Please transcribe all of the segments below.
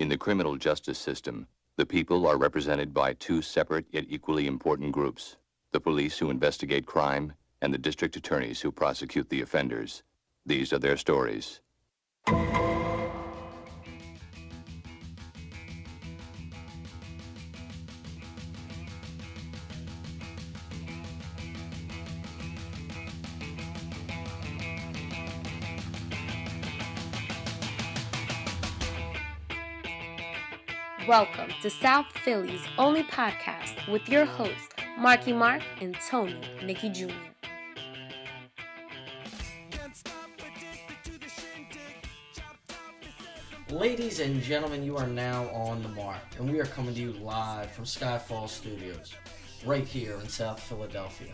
In the criminal justice system, the people are represented by two separate yet equally important groups the police who investigate crime and the district attorneys who prosecute the offenders. These are their stories. Welcome to South Philly's only podcast with your hosts, Marky Mark and Tony Nikki Jr. Ladies and gentlemen, you are now on the mark, and we are coming to you live from Skyfall Studios, right here in South Philadelphia.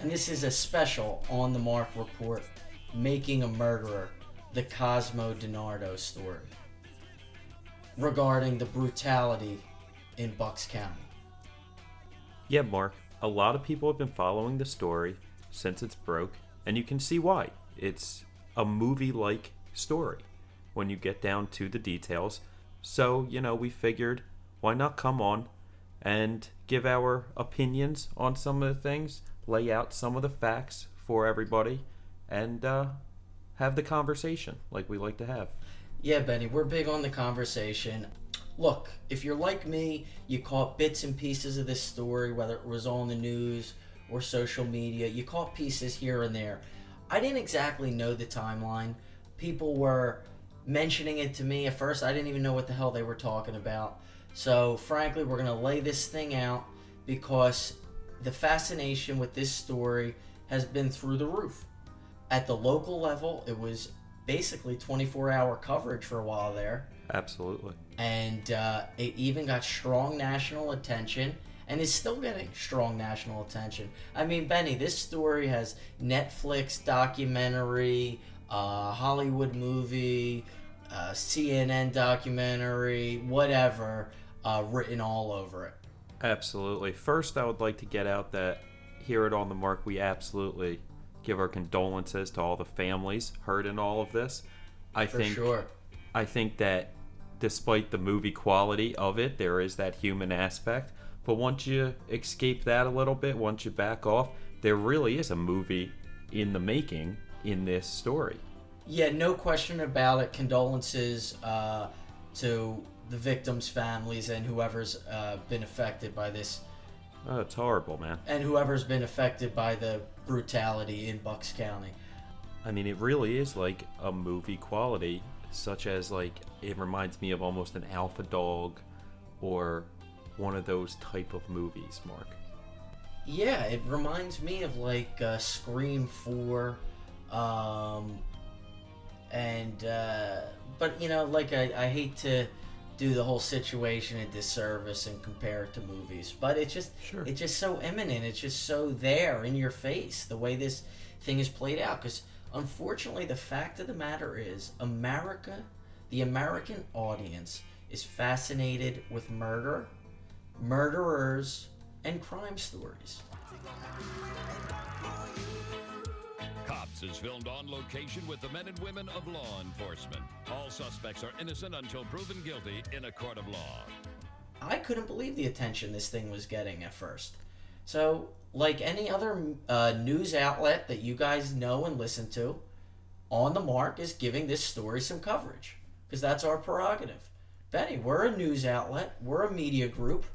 And this is a special on the mark report, Making a Murderer, the Cosmo DiNardo story, regarding the brutality in Bucks County. Yeah, Mark, a lot of people have been following the story since it's broke, and you can see why. It's a movie like story when you get down to the details. So, you know, we figured why not come on and give our opinions on some of the things, lay out some of the facts for everybody, and uh, have the conversation like we like to have. Yeah, Benny, we're big on the conversation. Look, if you're like me, you caught bits and pieces of this story, whether it was on the news or social media. You caught pieces here and there. I didn't exactly know the timeline. People were mentioning it to me. At first, I didn't even know what the hell they were talking about. So, frankly, we're going to lay this thing out because the fascination with this story has been through the roof. At the local level, it was basically 24 hour coverage for a while there. Absolutely. And uh, it even got strong national attention and is still getting strong national attention. I mean, Benny, this story has Netflix documentary, uh, Hollywood movie, uh, CNN documentary, whatever, uh, written all over it. Absolutely. First, I would like to get out that here at On the Mark, we absolutely give our condolences to all the families hurt in all of this. I For think sure. I think that despite the movie quality of it, there is that human aspect. But once you escape that a little bit, once you back off, there really is a movie in the making in this story. Yeah, no question about it. Condolences uh, to the victims' families and whoever's uh, been affected by this, Oh, it's horrible, man. and whoever's been affected by the brutality in Bucks County. I mean, it really is like a movie quality, such as like it reminds me of almost an Alpha Dog, or one of those type of movies. Mark. Yeah, it reminds me of like uh, Scream Four, um, and uh, but you know, like I, I hate to do the whole situation a disservice and compare it to movies, but it's just Sure. it's just so imminent. It's just so there in your face the way this thing is played out. Because unfortunately, the fact of the matter is, America, the American audience, is fascinated with murder, murderers, and crime stories. Cops is filmed on location with the men and women of law enforcement. All suspects are innocent until proven guilty in a court of law. I couldn't believe the attention this thing was getting at first. So, like any other uh, news outlet that you guys know and listen to, On the Mark is giving this story some coverage because that's our prerogative. Benny, we're a news outlet, we're a media group.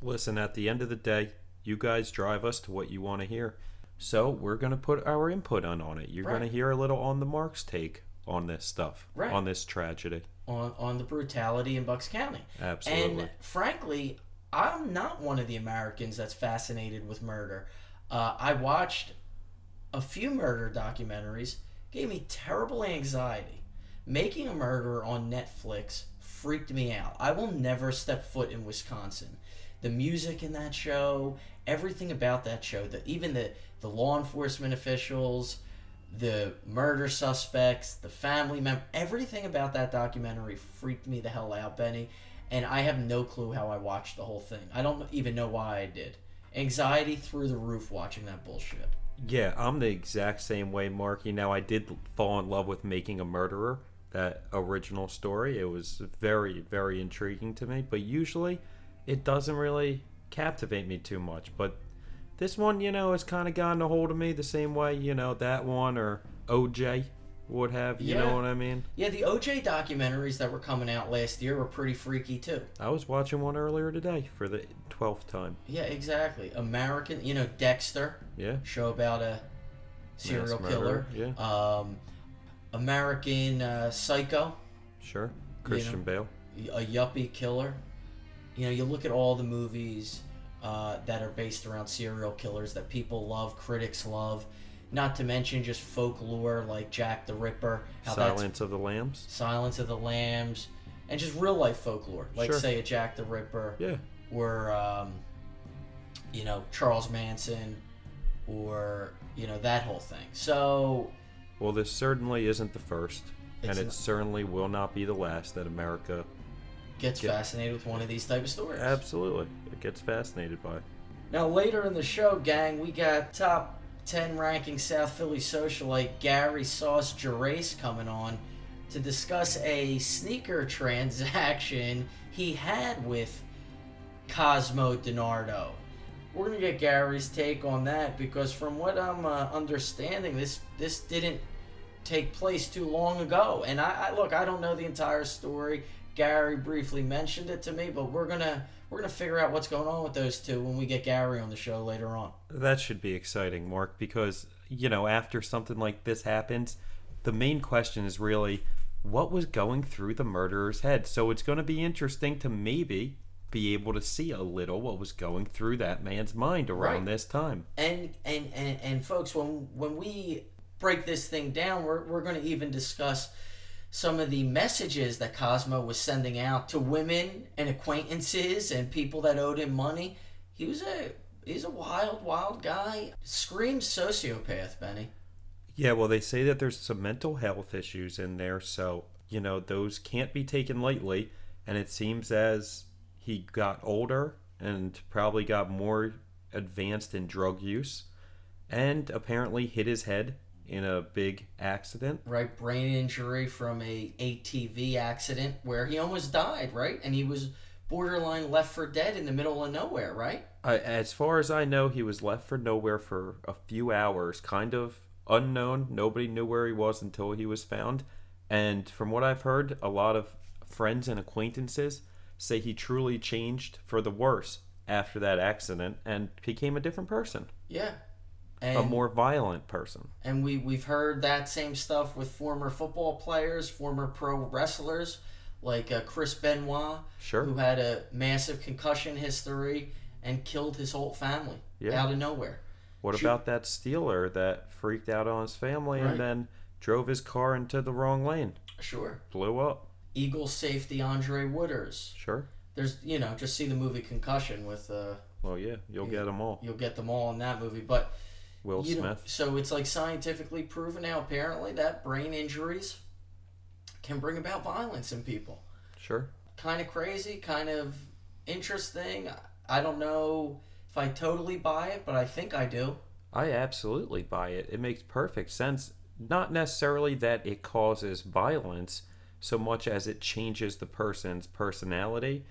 Listen, at the end of the day, you guys drive us to what you want to hear. So we're gonna put our input on on it. You're gonna hear a little on the Mark's take on this stuff, Right. on this tragedy. on, on the brutality in Bucks County. Absolutely. And frankly, I'm not one of the Americans that's fascinated with murder. Uh, I watched a few murder documentaries, gave me terrible anxiety. Making a Murderer on Netflix freaked me out. I will never step foot in Wisconsin. The music in that show, everything about that show, the, even the, the law enforcement officials, the murder suspects, the family member, everything about that documentary freaked me the hell out, Benny. And I have no clue how I watched the whole thing. I don't even know why I did. Anxiety through the roof watching that bullshit. Yeah, I'm the exact same way, Marky. Now, I did fall in love with Making a Murderer that original story. It was very, very intriguing to me, but usually it doesn't really captivate me too much. But this one, you know, has kind of gotten a hold of me the same way, you know, that one or OJ would have. You Yeah. know what I mean? Yeah, the OJ documentaries that were coming out last year were pretty freaky too. I was watching one earlier today for the 12th time. Yeah, exactly. American, you know, Dexter, Yeah. show about a serial killer. murderer, Um, American uh, Psycho, Sure. Christian Bale. a yuppie killer. You know, you look at all the movies uh, that are based around serial killers that people love, critics love. Not to mention just folklore like Jack the Ripper, how Silence of the Lambs. Silence of the Lambs, and just real life folklore, like Sure. say a Jack the Ripper, Yeah. or um, you know Charles Manson, or you know that whole thing. So Well, this certainly isn't the first, It's and it not- certainly will not be the last that America. Gets Yeah. fascinated with one of these type of stories. Absolutely, it gets fascinated by. Now later in the show, gang, we got top ten ranking South Philly socialite Gary Sauce Gerace coming on to discuss a sneaker transaction he had with Cosmo DiNardo. We're gonna get Gary's take on that because from what I'm uh, understanding, this this didn't take place too long ago. And I, I look, I don't know the entire story. Gary briefly mentioned it to me, but we're gonna we're gonna figure out what's going on with those two when we get Gary on the show later on. That should be exciting, Mark, because you know after something like this happens, the main question is really what was going through the murderer's head. So it's going to be interesting to maybe be able to see a little what was going through that man's mind around Right. this time. And and and, and folks, when when we break this thing down, we're we're gonna even discuss some of the messages that Cosmo was sending out to women and acquaintances and people that owed him money. He was a he's a wild, wild guy. Screams sociopath, Benny. Yeah, well, they say that there's some mental health issues in there, so, you know, those can't be taken lightly. And it seems as he got older and probably got more advanced in drug use and apparently hit his head in a big accident. right brain injury from a ATV accident where he almost died right and he was borderline left for dead in the middle of nowhere right I, as far as I know, he was left for nowhere for a few hours, kind of unknown. Nobody knew where he was until he was found. And from what I've heard, a lot of friends and acquaintances say he truly changed for the worse after that accident and became a different person, yeah a more violent person. and we we've heard that same stuff with former football players former pro wrestlers like uh, Chris Benoit Sure. who had a massive concussion history and killed his whole family Yeah. out of nowhere What Shoot. about that Steeler that freaked out on his family Right. and then drove his car into the wrong lane? sure Blew up. Eagles safety Andre Waters Sure. there's you know just see the movie Concussion with uh Well, yeah, you'll get them all. you'll get them all in that movie but Will You know, Smith. so it's like scientifically proven now, apparently, that brain injuries can bring about violence in people. Sure. Kind of crazy, kind of interesting. I don't know if I totally buy it, but I think I do. I absolutely buy it. It makes perfect sense. Not necessarily that it causes violence so much as it changes the person's personality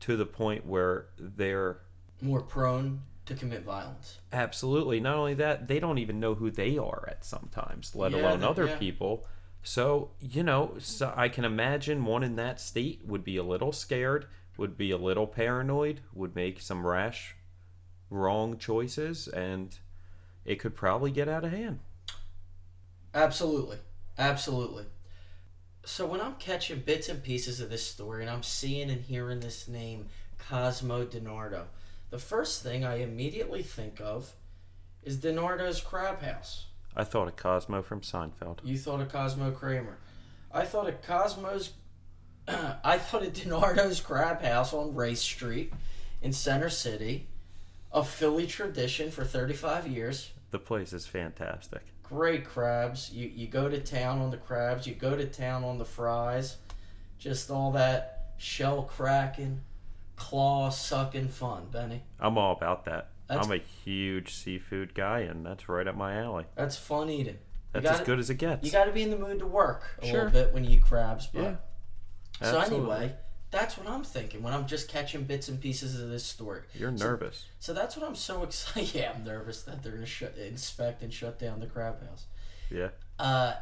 to the point where they're More prone to commit violence. absolutely not only that, they don't even know who they are at sometimes, let Yeah, alone that- other yeah. people. So, you know, so I can imagine one in that state would be a little scared, would be a little paranoid, would make some rash, wrong choices, and it could probably get out of hand. Absolutely. Absolutely. So when I'm catching bits and pieces of this story and I'm seeing and hearing this name, Cosmo DiNardo, the first thing I immediately think of is DiNardo's Crab House. I thought of Cosmo from Seinfeld. You thought of Cosmo Kramer. I thought of Cosmo's. I thought of DiNardo's Crab House on Race Street in Center City, a Philly tradition for 35 years. The place is fantastic. Great crabs. You you go to town on the crabs. You go to town on the fries. Just all that shell cracking, claw sucking fun, Benny. I'm all about that. That's- I'm a huge seafood guy, and that's right up my alley. That's fun eating. That's gotta- as good as it gets. You got to be in the mood to work a Sure. little bit when you eat crabs. But yeah. so Absolutely. anyway, that's what I'm thinking when I'm just catching bits and pieces of this story. You're So- nervous. So that's what I'm so excited. Yeah, I'm nervous that they're gonna shut, inspect and shut down the crab house. Yeah. Uh,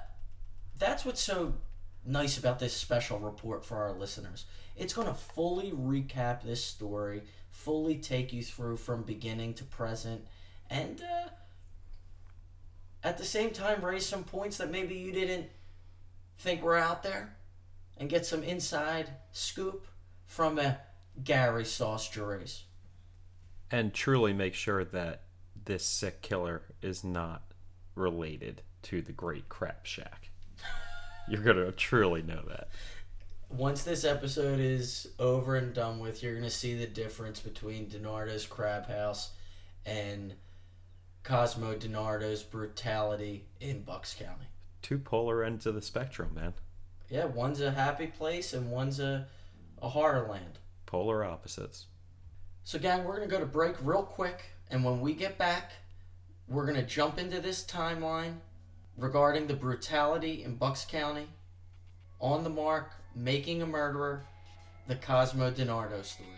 that's what's so nice about this special report for our listeners. It's gonna fully recap this story, fully take you through from beginning to present, and uh, at the same time raise some points that maybe you didn't think were out there, and get some inside scoop from a Gary Sauce Gervais. And truly make sure that this sick killer is not related to the Great Crap Shack. You're gonna truly know that. once this episode is over and done with, you're gonna see the difference between DiNardo's Crab House and Cosmo DiNardo's brutality in Bucks County. Two polar ends of the spectrum, man. Yeah, one's a happy place and one's a, a horror land. Polar opposites. So, gang, we're gonna go to break real quick, and when we get back, we're gonna jump into this timeline regarding the brutality in Bucks County, on the mark, making a murderer, the Cosmo DiNardo story.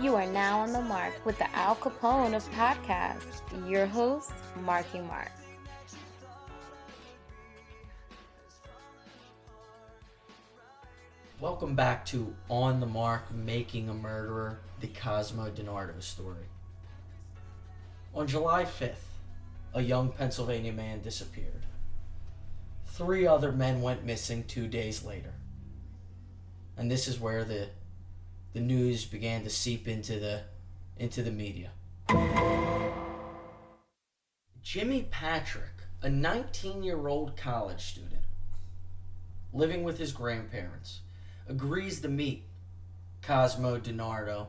You are now on the mark with the Al Capone of podcasts. Your host, Marky Mark. Welcome back to On the Mark Making a Murderer, the Cosmo DiNardo story. On July 5th, a young Pennsylvania man disappeared. Three other men went missing two days later. And this is where the the news began to seep into the into the media. Jimmy Patrick, a 19-year-old college student, living with his grandparents, agrees to meet Cosmo DiNardo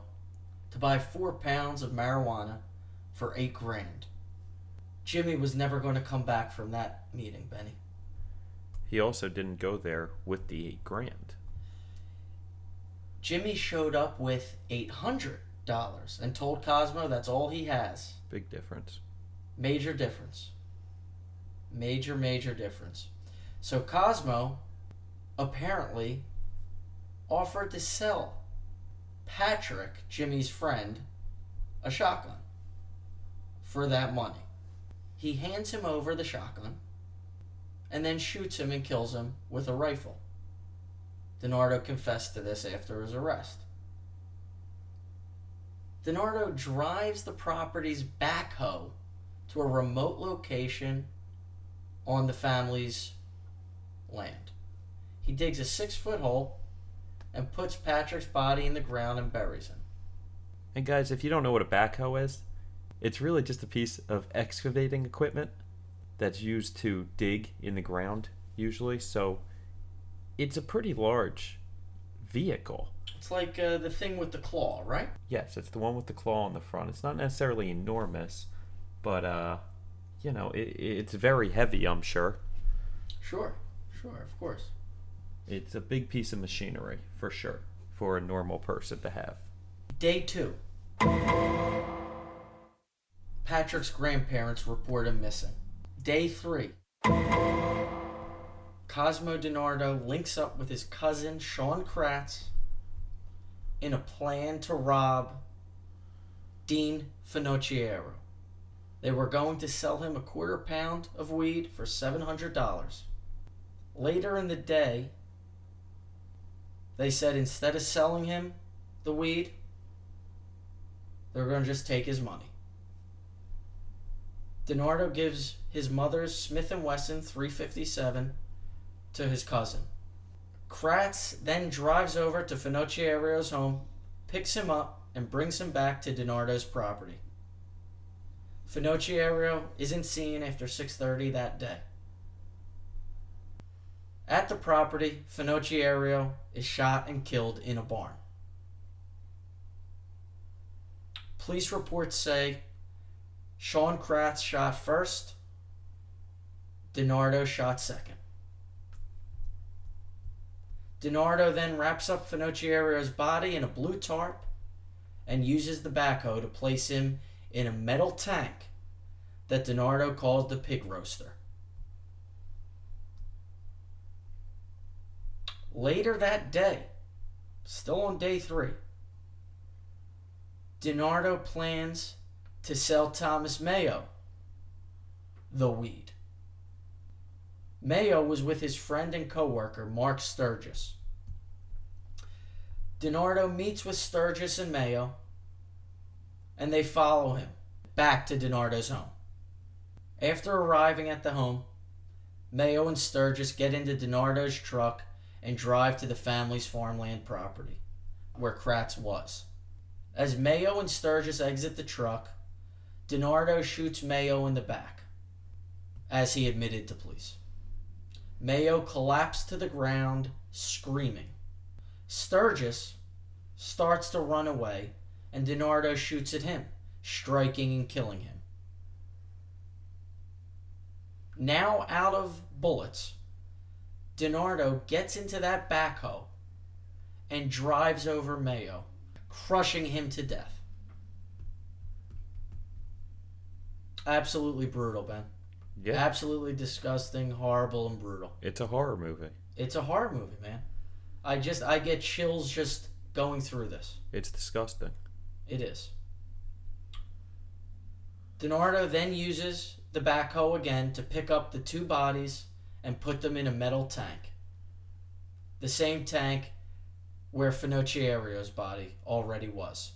to buy four pounds of marijuana for eight grand. Jimmy was never going to come back from that meeting, Benny. He also didn't go there with the eight grand. Jimmy showed up with $800 and told Cosmo that's all he has. Big difference. Major difference. Major, major difference. So Cosmo apparently offered to sell Patrick, Jimmy's friend, a shotgun for that money. He hands him over the shotgun and then shoots him and kills him with a rifle. DiNardo confessed to this after his arrest. DiNardo drives the property's backhoe to a remote location on the family's land. He digs a six foot hole and puts Patrick's body in the ground and buries him. And guys, if you don't know what a backhoe is, it's really just a piece of excavating equipment that's used to dig in the ground, usually. So it's a pretty large vehicle. It's like uh, the thing with the claw, right? Yes, it's the one with the claw on the front. It's not necessarily enormous, but uh, you know, it, it's very heavy. I'm sure Sure, sure, of course. it's a big piece of machinery for sure for a normal person to have. Day two. Patrick's grandparents report him missing. Day three. Cosmo DiNardo links up with his cousin Sean Kratz in a plan to rob Dean Finocchiaro. They were going to sell him a quarter pound of weed for $700. Later in the day, they said instead of selling him the weed, they're going to just take his money. DiNardo gives his mother's Smith & Wesson 357 to his cousin. Kratz then drives over to Finocchiaro's home, picks him up, and brings him back to DiNardo's property. Finocchiaro isn't seen after 6:30 that day. At the property, Finocchiario is shot and killed in a barn. Police reports say Sean Kratz shot first, DiNardo shot second. DiNardo then wraps up Finocchiaro's body in a blue tarp and uses the backhoe to place him in a metal tank that DiNardo calls the pig roaster. Later that day, still on day three, DiNardo plans to sell Thomas Meo the weed. Meo was with his friend and coworker Mark Sturgis. DiNardo meets with Sturgis and Meo, and they follow him back to DiNardo's home. After arriving at the home, Meo and Sturgis get into DiNardo's truck and drive to the family's farmland property, where Kratz was. As Meo and Sturgis exit the truck, DiNardo shoots Mayo in the back, as he admitted to police. Meo collapsed to the ground, screaming. Sturgis starts to run away, and DiNardo shoots at him, striking and killing him. Now out of bullets, DiNardo gets into that backhoe and drives over Meo, crushing him to death. Absolutely brutal, Ben. Yeah. Absolutely disgusting, horrible, and brutal. It's a horror movie. It's a horror movie, man. I just I get chills just going through this. It's disgusting. It is. DiNardo then uses the backhoe again to pick up the two bodies and put them in a metal tank. The same tank where Finocchiaro's body already was.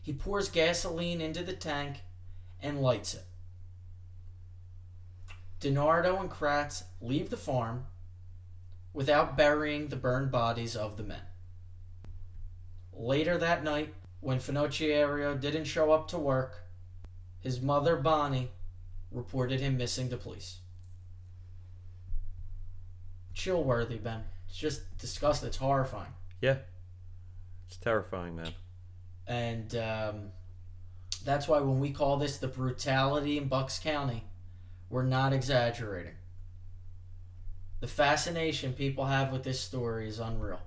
He pours gasoline into the tank and lights it. DiNardo and Kratz leave the farm without burying the burned bodies of the men. Later that night, when Finocchiaro didn't show up to work, his mother, Bonnie, reported him missing to police. Chill worthy, Ben. It's just disgusting. It's horrifying. Yeah. It's terrifying, man. And um, that's why when we call this the brutality in Bucks County, we're not exaggerating. The fascination people have with this story is unreal.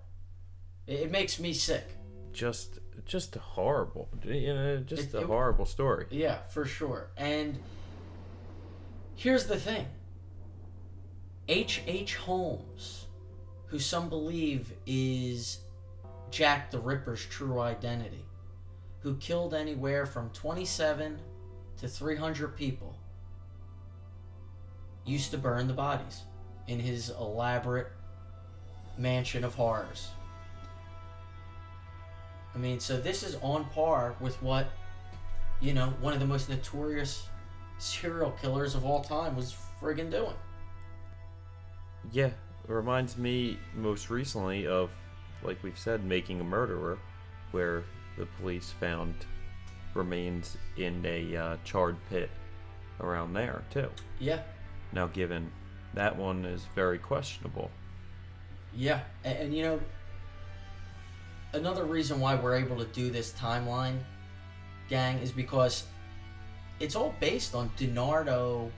It, it makes me sick. Just just horrible. You know, just It- a it- horrible story. Yeah, for sure. And here's the thing H.H. H. Holmes, who some believe is Jack the Ripper's true identity, who killed anywhere from 27 to 300 people, used to burn the bodies in his elaborate mansion of horrors. I mean, so this is on par with what you know, one of the most notorious serial killers of all time was friggin' doing. Yeah, it reminds me most recently of, like we've said, Making a Murderer, where the police found remains in a uh, charred pit around there, too. Yeah, Now, given that one is very questionable. yeah, and, and you know, another reason why we're able to do this timeline, gang, is because it's all based on DiNardo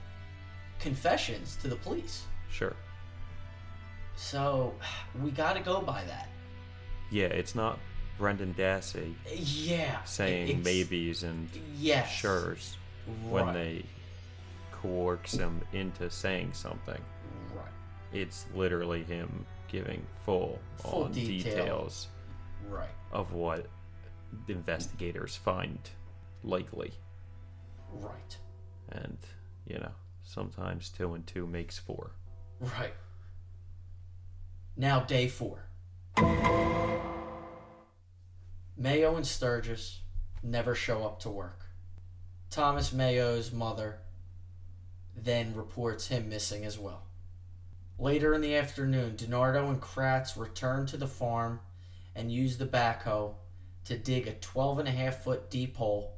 confessions to the police. Sure. So we got to go by that. Yeah, it's not Brendan Dassey Yeah, saying maybes and Yes, sure's when Right. they coerce him into saying something. Right, It's literally him giving full, Full on detail. details right, of what the investigators find likely. right. And, you know, sometimes two and two makes four. Right. Now, day four. Meo and Sturgis never show up to work. Thomas Meo's mother then reports him missing as well. Later in the afternoon, DiNardo and Kratz return to the farm and use the backhoe to dig a 12 and a half foot deep hole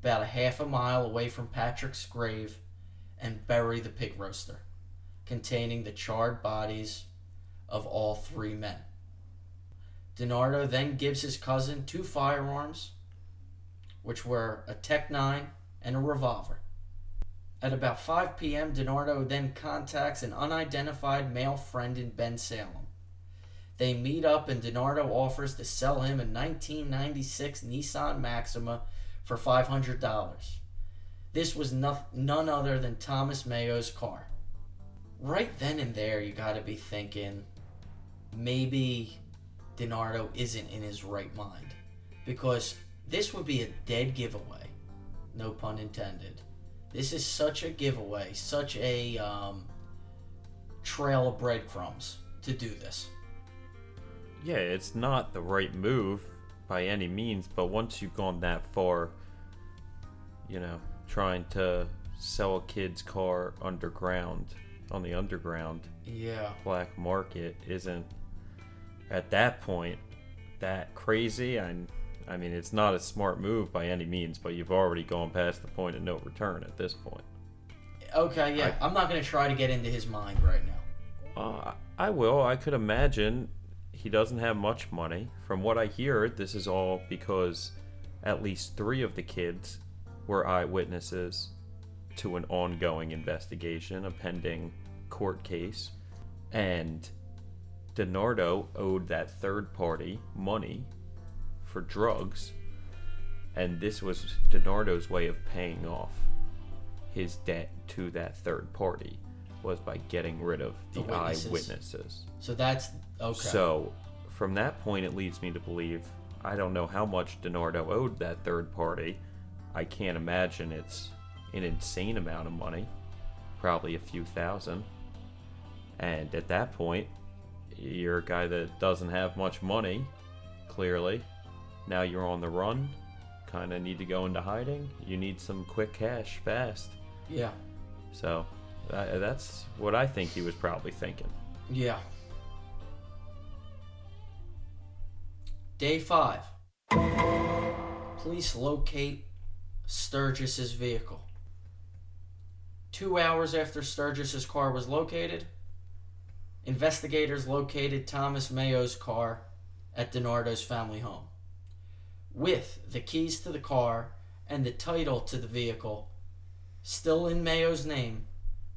about a half a mile away from Patrick's grave and bury the pig roaster, containing the charred bodies of all three men. DiNardo then gives his cousin two firearms, which were a Tech 9 and a revolver. At about 5 p.m., DiNardo then contacts an unidentified male friend in Bensalem. They meet up, and DiNardo offers to sell him a 1996 Nissan Maxima for $500. This was no, none other than Thomas Meo's car. Right then and there, you gotta be thinking maybe DiNardo isn't in his right mind. Because this would be a dead giveaway. No pun intended. This is such a giveaway, such a um, trail of breadcrumbs to do this. Yeah, it's not the right move by any means, but once you've gone that far, you know, trying to sell a kid's car underground on the underground Yeah. black market isn't at that point that crazy. And I mean, it's not a smart move by any means, but you've already gone past the point of no return at this point. Okay, yeah. I, am not going to try to get into his mind right now. Uh, I will. I could imagine he doesn't have much money. From what I hear, this is all because at least three of the kids were eyewitnesses to an ongoing investigation, a pending court case, and DiNardo owed that third party money for drugs, and this was DiNardo's way of paying off his debt to that third party was by getting rid of the, The witnesses. eyewitnesses. So that's okay. So, from that point, it leads me to believe I don't know how much DiNardo owed that third party. I can't imagine it's an insane amount of money, probably a few thousand. And at that point, you're a guy that doesn't have much money, clearly. Now you're on the run, kind of need to go into hiding. You need some quick cash fast. yeah, So, that, that's what I think he was probably thinking. yeah. Day five. Police locate Sturgis's vehicle. Two hours after Sturgis's car was located, investigators located Thomas Meo's car at DiNardo's family home. With the keys to the car and the title to the vehicle still in Meo's name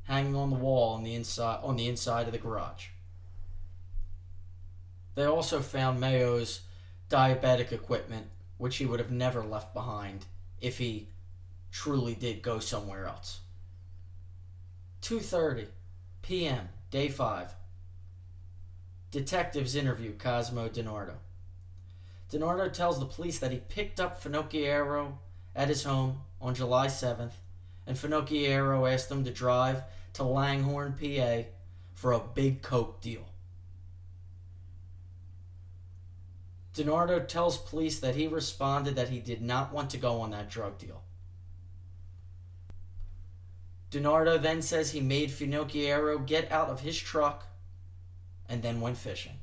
hanging on the wall on the inside on the inside of the garage. They also found Meo's diabetic equipment, which he would have never left behind if he truly did go somewhere else. 2:30 p.m. day 5. Detectives interview Cosmo DiNardo. DiNardo tells the police that he picked up Finocchiaro at his home on July 7th, and Finocchiaro asked him to drive to Langhorne, PA for a big coke deal. DiNardo tells police that he responded that he did not want to go on that drug deal. DiNardo then says he made Finocchiaro get out of his truck and then went fishing.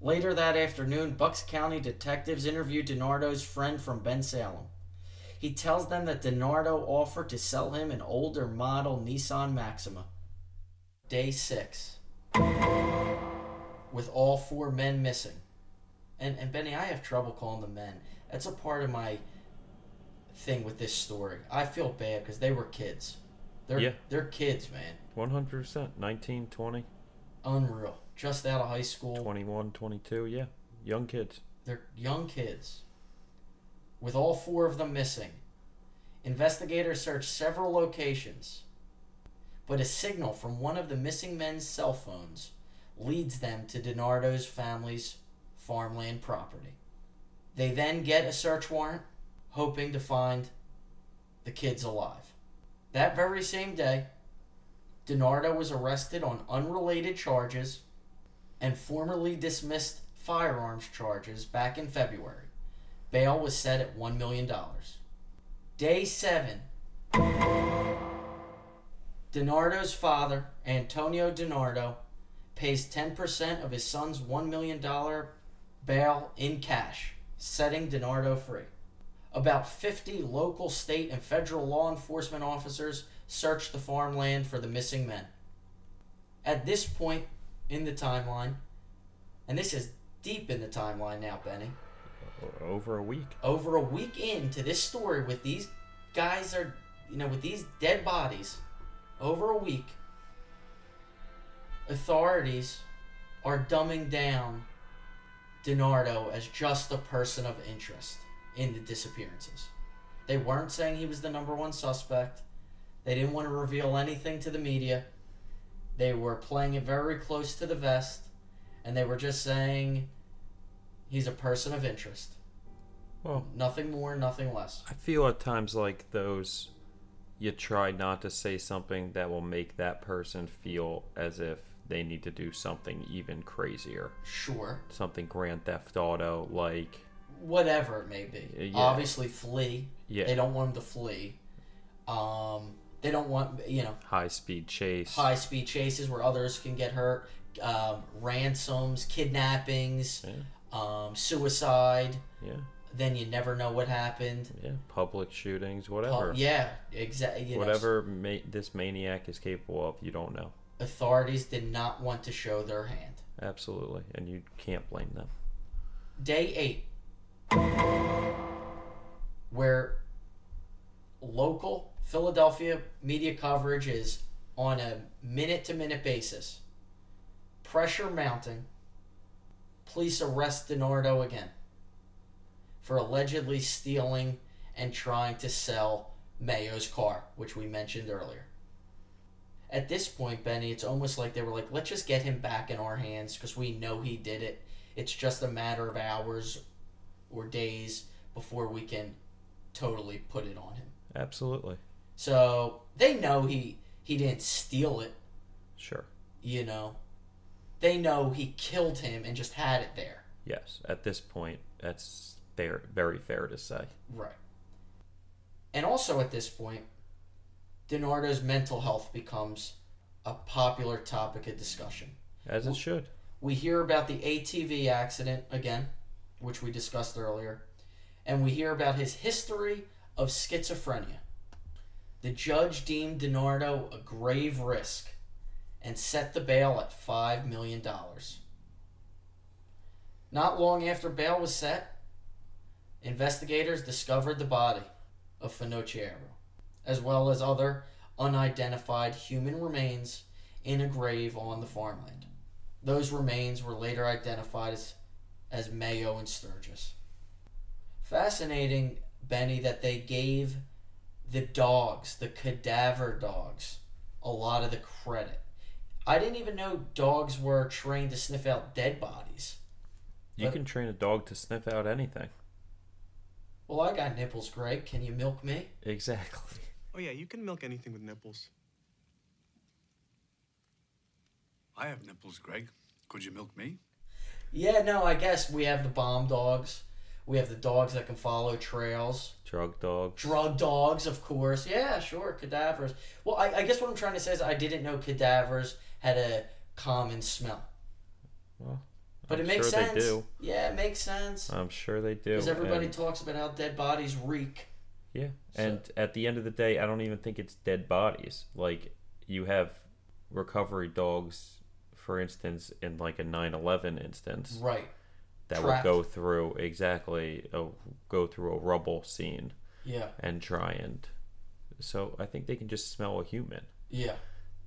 Later that afternoon, Bucks County detectives interview DiNardo's friend from Bensalem. He tells them that DiNardo offered to sell him an older model Nissan Maxima. Day 6. With all four men missing. And, and Benny, I have trouble calling them men. That's a part of my thing with this story. I feel bad because they were kids. They're, Yeah. they're kids, man. 100%. 19, 20, Unreal. Just out of high school. 21, 22. Yeah. Young kids. They're young kids. With all four of them missing, investigators searched several locations, but a signal from one of the missing men's cell phones leads them to DiNardo's family's farmland property. They then get a search warrant, hoping to find the kids alive. That very same day, DiNardo was arrested on unrelated charges and formally dismissed firearms charges back in February. Bail was set at $1 million. Day 7. DiNardo's father, Antonio DiNardo, pays 10% of his son's $1 million bail in cash, setting DiNardo free. About 50 local, state, and federal law enforcement officers searched the farmland for the missing men. At this point in the timeline, and this is deep in the timeline now, Benny, Over a week. over a week into this story with these guys are you know with these dead bodies over a week authorities are dumbing down DiNardo as just a person of interest in the disappearances. They weren't saying he was the number one suspect. They didn't want to reveal anything to the media. They were playing it very close to the vest and they were just saying he's a person of interest. Well, Nothing more, nothing less. I feel at times like those, you try not to say something that will make that person feel as if they need to do something even crazier. Sure. Something Grand Theft Auto like. Whatever it may be. Yeah. Obviously, flee. Yeah. They don't want him to flee. Um, they don't want, you know, High speed chase. high speed chases where others can get hurt, um, ransoms, kidnappings, Yeah. um, suicide. Yeah. Then you never know what happened. Yeah. Public shootings, whatever. yeah, exactly. Whatever ma- this maniac is capable of, you don't know. Authorities did not want to show their hand. Absolutely. And you can't blame them. day eight, where local Philadelphia media coverage is on a minute to minute basis. Pressure mounting. Police arrest DiNardo again for allegedly stealing and trying to sell Meo's car, which we mentioned earlier. At this point, Benny, it's almost like they were like, let's just get him back in our hands because we know he did it. It's just a matter of hours or days before we can totally put it on him. Absolutely. So they know he he didn't steal it, Sure. you know. They know he killed him and just had it there. Yes. At this point, that's fair, very fair to say. Right. And also at this point, DiNardo's mental health becomes a popular topic of discussion. As it should. We hear about the ATV accident again, which we discussed earlier, and we hear about his history of schizophrenia. The judge deemed DiNardo a grave risk and set the bail at $5 million. Not long after bail was set, investigators discovered the body of Finocchiaro, as well as other unidentified human remains in a grave on the farmland. Those remains were later identified as, as Meo and Sturgis. Fascinating, Benny, that they gave the dogs, the cadaver dogs, a lot of the credit. I didn't even know dogs were trained to sniff out dead bodies. You But- can train a dog to sniff out anything. Well, I got nipples, Greg. Can you milk me? Exactly. Oh yeah, you can milk anything with nipples. I have nipples, Greg. Could you milk me? Yeah, no, I guess we have the bomb dogs. We have the dogs that can follow trails. Drug dogs. Drug dogs, of course. Yeah, sure. Cadavers. Well, I, I guess what I'm trying to say is I didn't know cadavers had a common smell. Well, But I'm it makes sure sense. they do. Yeah, it makes sense. I'm sure they do. Because everybody and- talks about how dead bodies reek. Yeah, So- and at the end of the day, I don't even think it's dead bodies. Like you have recovery dogs, for instance, in like a 9/11 instance, Right. That trapped. would go through exactly a, go through a rubble scene Yeah. and try and. So I think they can just smell a human. Yeah.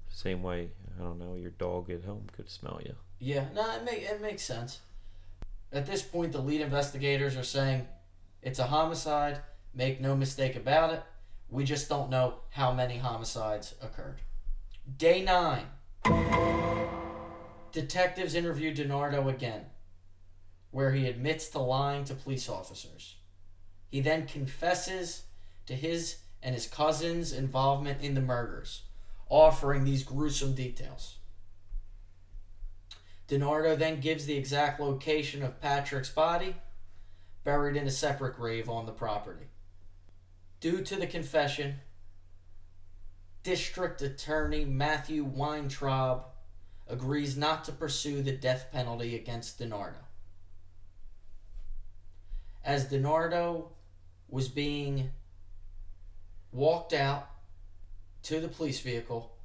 Same way, I don't know, your dog at home could smell you. Yeah. No, it, make, it makes sense. At this point, the lead investigators are saying it's a homicide. Make no mistake about it. We just don't know how many homicides occurred. Day nine. Detectives interview DiNardo again, where he admits to lying to police officers. He then confesses to his and his cousin's involvement in the murders, offering these gruesome details. DiNardo then gives the exact location of Patrick's body, buried in a separate grave on the property. Due to the confession, District Attorney Matthew Weintraub agrees not to pursue the death penalty against DiNardo. As DiNardo was being walked out to the police vehicle,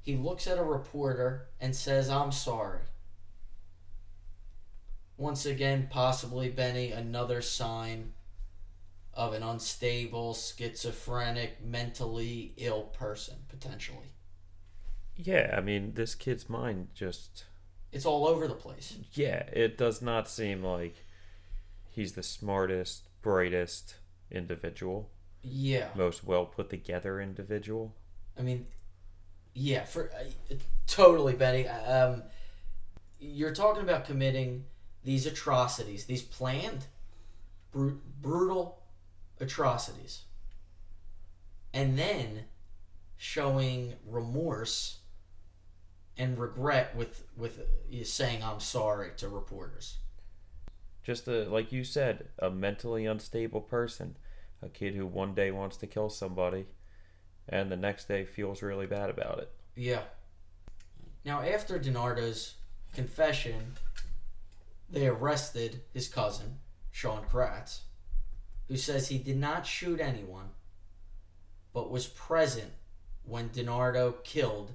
he looks at a reporter and says, I'm sorry. Once again, possibly, Benny, another sign of an unstable, schizophrenic, mentally ill person, potentially. Yeah, I mean, this kid's mind just. It's all over the place. Yeah, it does not seem like he's the smartest, brightest individual, Yeah. most well put together individual. I mean, yeah, for uh, totally, Betty. Um, you're talking about committing these atrocities, these planned, bru- brutal atrocities, and then showing remorse and regret with with uh, saying "I'm sorry" to reporters. Just a, like you said, a mentally unstable person, a kid who one day wants to kill somebody, and the next day feels really bad about it. Yeah. Now, after DiNardo's confession, they arrested his cousin, Sean Kratz, who says he did not shoot anyone, but was present when DiNardo killed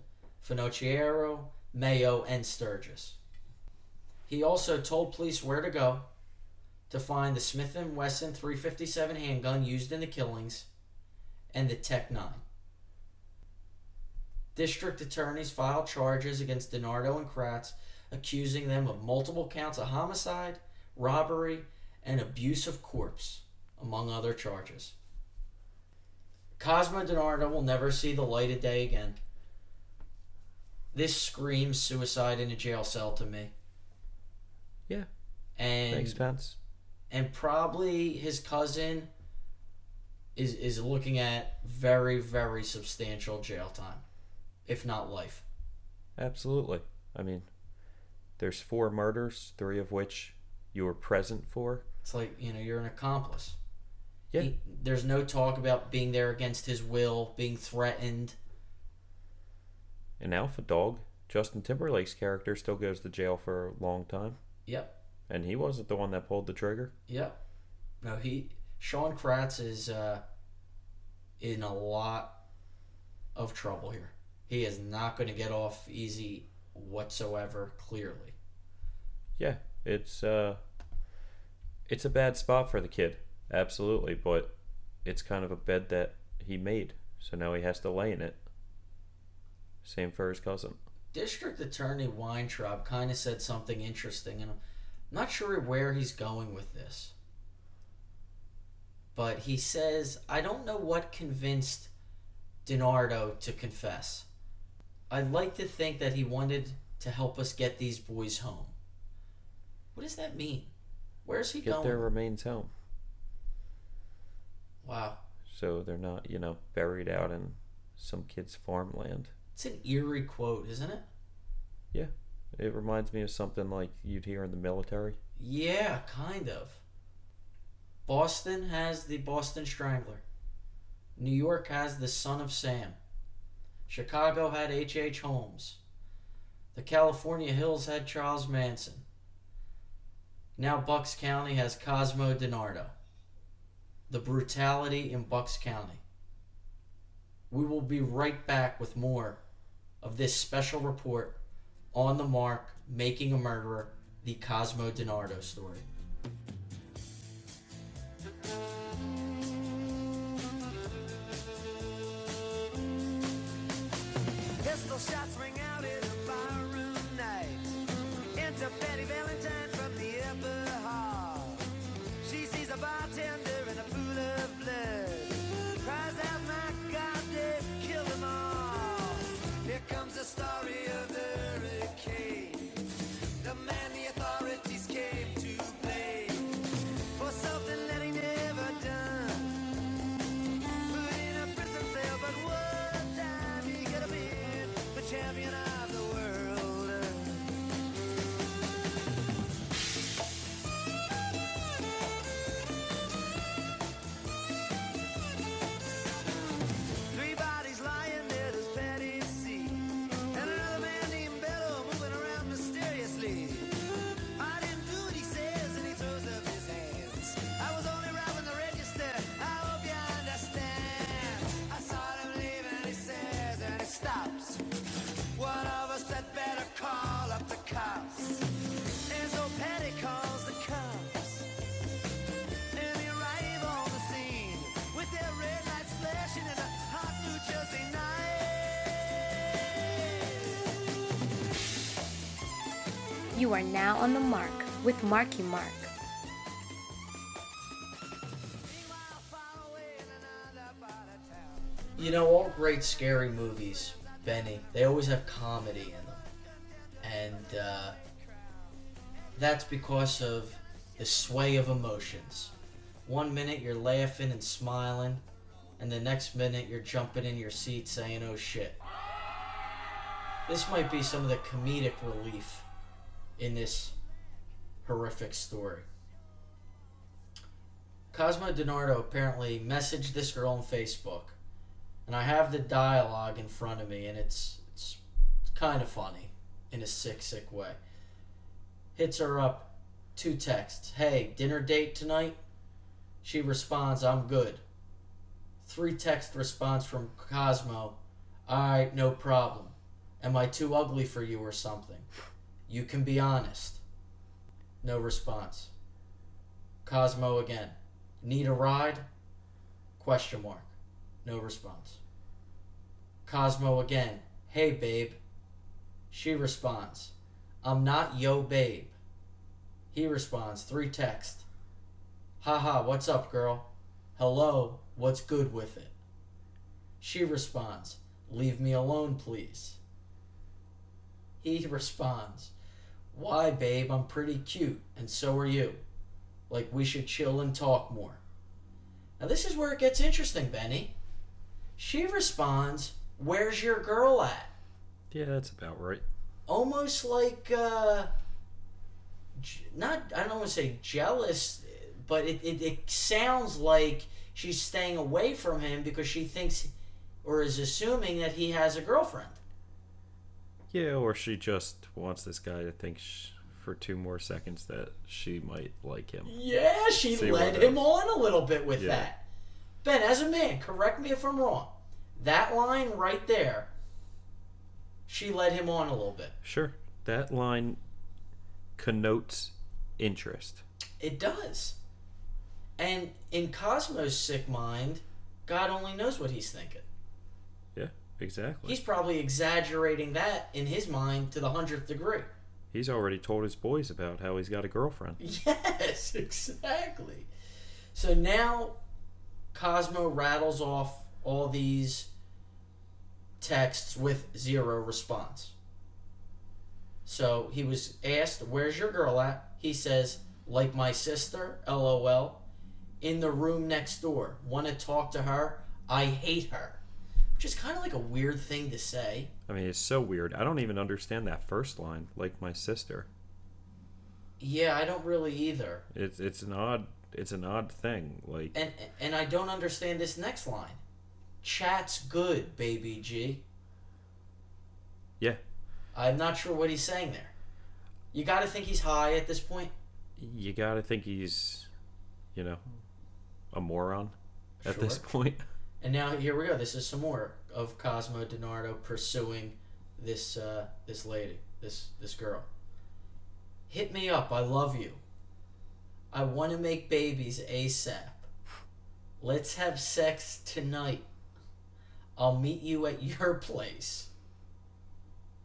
Finocchiaro, Meo, and Sturgis. He also told police where to go to find the Smith & Wesson 357 handgun used in the killings and the TEC-9. District attorneys filed charges against DiNardo and Kratz, accusing them of multiple counts of homicide, robbery, and abuse of corpse, among other charges. Cosmo DiNardo will never see the light of day again. This screams suicide in a jail cell to me. Yeah, And makes sense. And probably his cousin is is looking at very very substantial jail time, if not life. Absolutely. I mean, there's four murders, three of which you were present for. It's like you know you're an accomplice. Yeah. He- there's no talk about being there against his will, being threatened. An alpha dog, Justin Timberlake's character, still goes to jail for a long time, Yep, and he wasn't the one that pulled the trigger. yep. No, he Sean Kratz is uh, in a lot of trouble here. He is not going to get off easy whatsoever. Clearly. Yeah, it's uh, it's a bad spot for the kid, absolutely, but it's kind of a bed that he made, so now he has to lay in it. Same for his cousin. District Attorney Weintraub kind of said something interesting, and not sure where he's going with this. But he says, I don't know what convinced DiNardo to confess. I'd like to think that he wanted to help us get these boys home. What does that mean? Where's he Get going? their remains home, Wow. so they're not, you know, buried out in some kid's farmland. It's an eerie quote, isn't it? Yeah, it reminds me of something like you'd hear in the military. Yeah, kind of. Boston has the Boston Strangler. New York has the Son of Sam. Chicago had H.H. H. Holmes. The California Hills had Charles Manson. Now Bucks County has Cosmo DiNardo. The brutality in Bucks County. We will be right back with more of this special report on the mark, making a murderer, the Cosmo DiNardo story. Pistol shots ring out in a night. You are now on the mark with Marky Mark. You know, all great scary movies, Benny, they always have comedy in them. And uh, that's because of the sway of emotions. One minute you're laughing and smiling, and the next minute you're jumping in your seat saying, oh shit. This might be some of the comedic relief in this horrific story. Cosmo DiNardo apparently messaged this girl on Facebook, and I have the dialogue in front of me, and it's it's, kind of funny in a sick, sick way. Hits her up, two texts. Hey, dinner date tonight? She responds, I'm good. Three text response from Cosmo. Alright, no problem. Am I too ugly for you or something? You can be honest. No response. Cosmo again. Need a ride? Question mark. No response. Cosmo again. Hey babe. She responds. I'm not yo babe. He responds. Three text. Haha, what's up, girl? Hello, what's good with it? She responds. Leave me alone, please. He responds. Why, babe? I'm pretty cute, and so are you. Like, we should chill and talk more. Now, this is where it gets interesting, Benny. She responds, Where's your girl at? Yeah, that's about right. Almost like, uh, not, I don't want to say jealous, but it, it, it sounds like she's staying away from him because she thinks or is assuming that he has a girlfriend. Yeah, or she just wants this guy to think sh- for two more seconds that she might like him. Yeah, she See led him else. on a little bit with Yeah. that. Ben, as a man, correct me if I'm wrong. That line right there, she led him on a little bit. Sure, that line connotes interest. It does. And in Cosmo's sick mind, God only knows what he's thinking. Exactly. He's probably exaggerating that in his mind to the hundredth degree. He's already told his boys about how he's got a girlfriend. Yes, exactly. So now Cosmo rattles off all these texts with zero response. So he was asked, Where's your girl at? He says, Like my sister, lol. In the room next door. Want to talk to her? I hate her. Which is kind of like a weird thing to say. I mean, it's so weird. I don't even understand that first line, like my sister. Yeah, I don't really either. It's it's an odd it's an odd thing. Like And and I don't understand this next line. Chat's good, baby G. yeah, I'm not sure what he's saying there. You got to think he's high at this point. you gotta think he's, you know, a moron at this point. And now here we go. This is some more of Cosmo DiNardo pursuing this uh, this lady, this this girl. Hit me up. I love you. I want to make babies ASAP. Let's have sex tonight. I'll meet you at your place.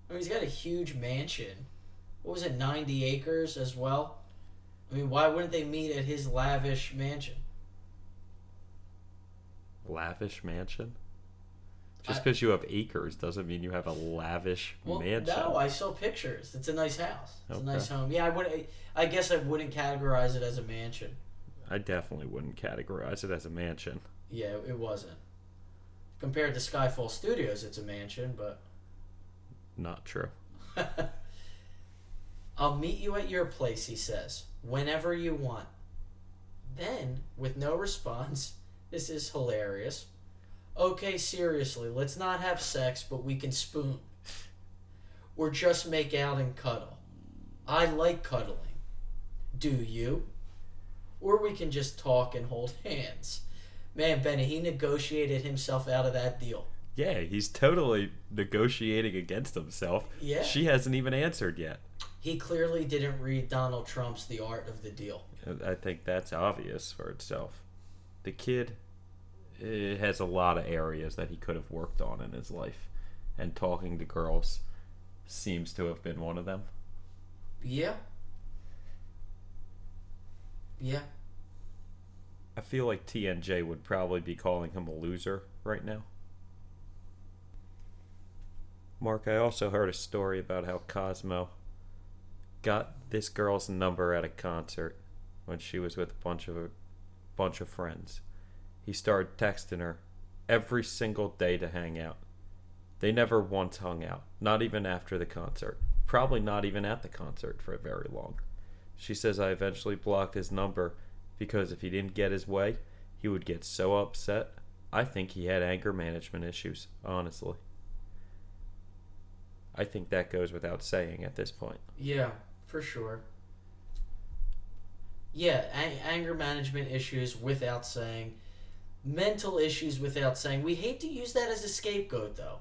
I mean, he's got a huge mansion. What was it, 90 acres as well? I mean, why wouldn't they meet at his lavish mansion? Lavish mansion. Just because you have acres doesn't mean you have a lavish Well, mansion. no, I saw pictures. It's a nice house. It's Okay. a nice home. Yeah, I would. I guess I wouldn't categorize it as a mansion. I definitely wouldn't categorize it as a mansion. Yeah, it wasn't. Compared to Skyfall Studios, it's a mansion, but Not true. I'll meet you at your place, he says, whenever you want. Then, with no response, this is hilarious. Okay, seriously, let's not have sex, but we can spoon. Or just make out and cuddle. I like cuddling. Do you? Or we can just talk and hold hands. Man, Benny, he negotiated himself out of that deal. Yeah, he's totally negotiating against himself. Yeah. She hasn't even answered yet. He clearly didn't read Donald Trump's The Art of the Deal. I think that's obvious for itself. The kid Uh, has a lot of areas that he could have worked on in his life, and talking to girls seems to have been one of them. Yeah. Yeah. I feel like TNJ would probably be calling him a loser right now. Mark, I also heard a story about how Cosmo got this girl's number at a concert when she was with a bunch of a bunch of friends. He started texting her every single day to hang out. They never once hung out, not even after the concert. Probably not even at the concert for very long. She says I eventually blocked his number because if he didn't get his way, he would get so upset. I think he had anger management issues, honestly. I think that goes without saying at this point. Yeah, for sure. Yeah, anger management issues without saying. Mental issues without saying. We hate to use that as a scapegoat, though.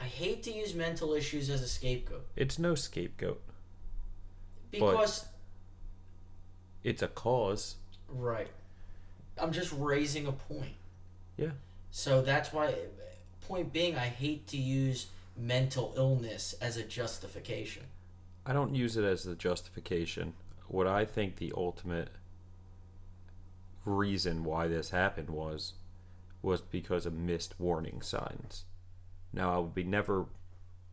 I hate to use mental issues as a scapegoat It's no scapegoat. because It's a cause. right. I'm just raising a point. Yeah. So that's why point being I hate to use mental illness as a justification. I don't use it as a justification. What I think the ultimate reason why this happened was was because of missed warning signs. Now I would be never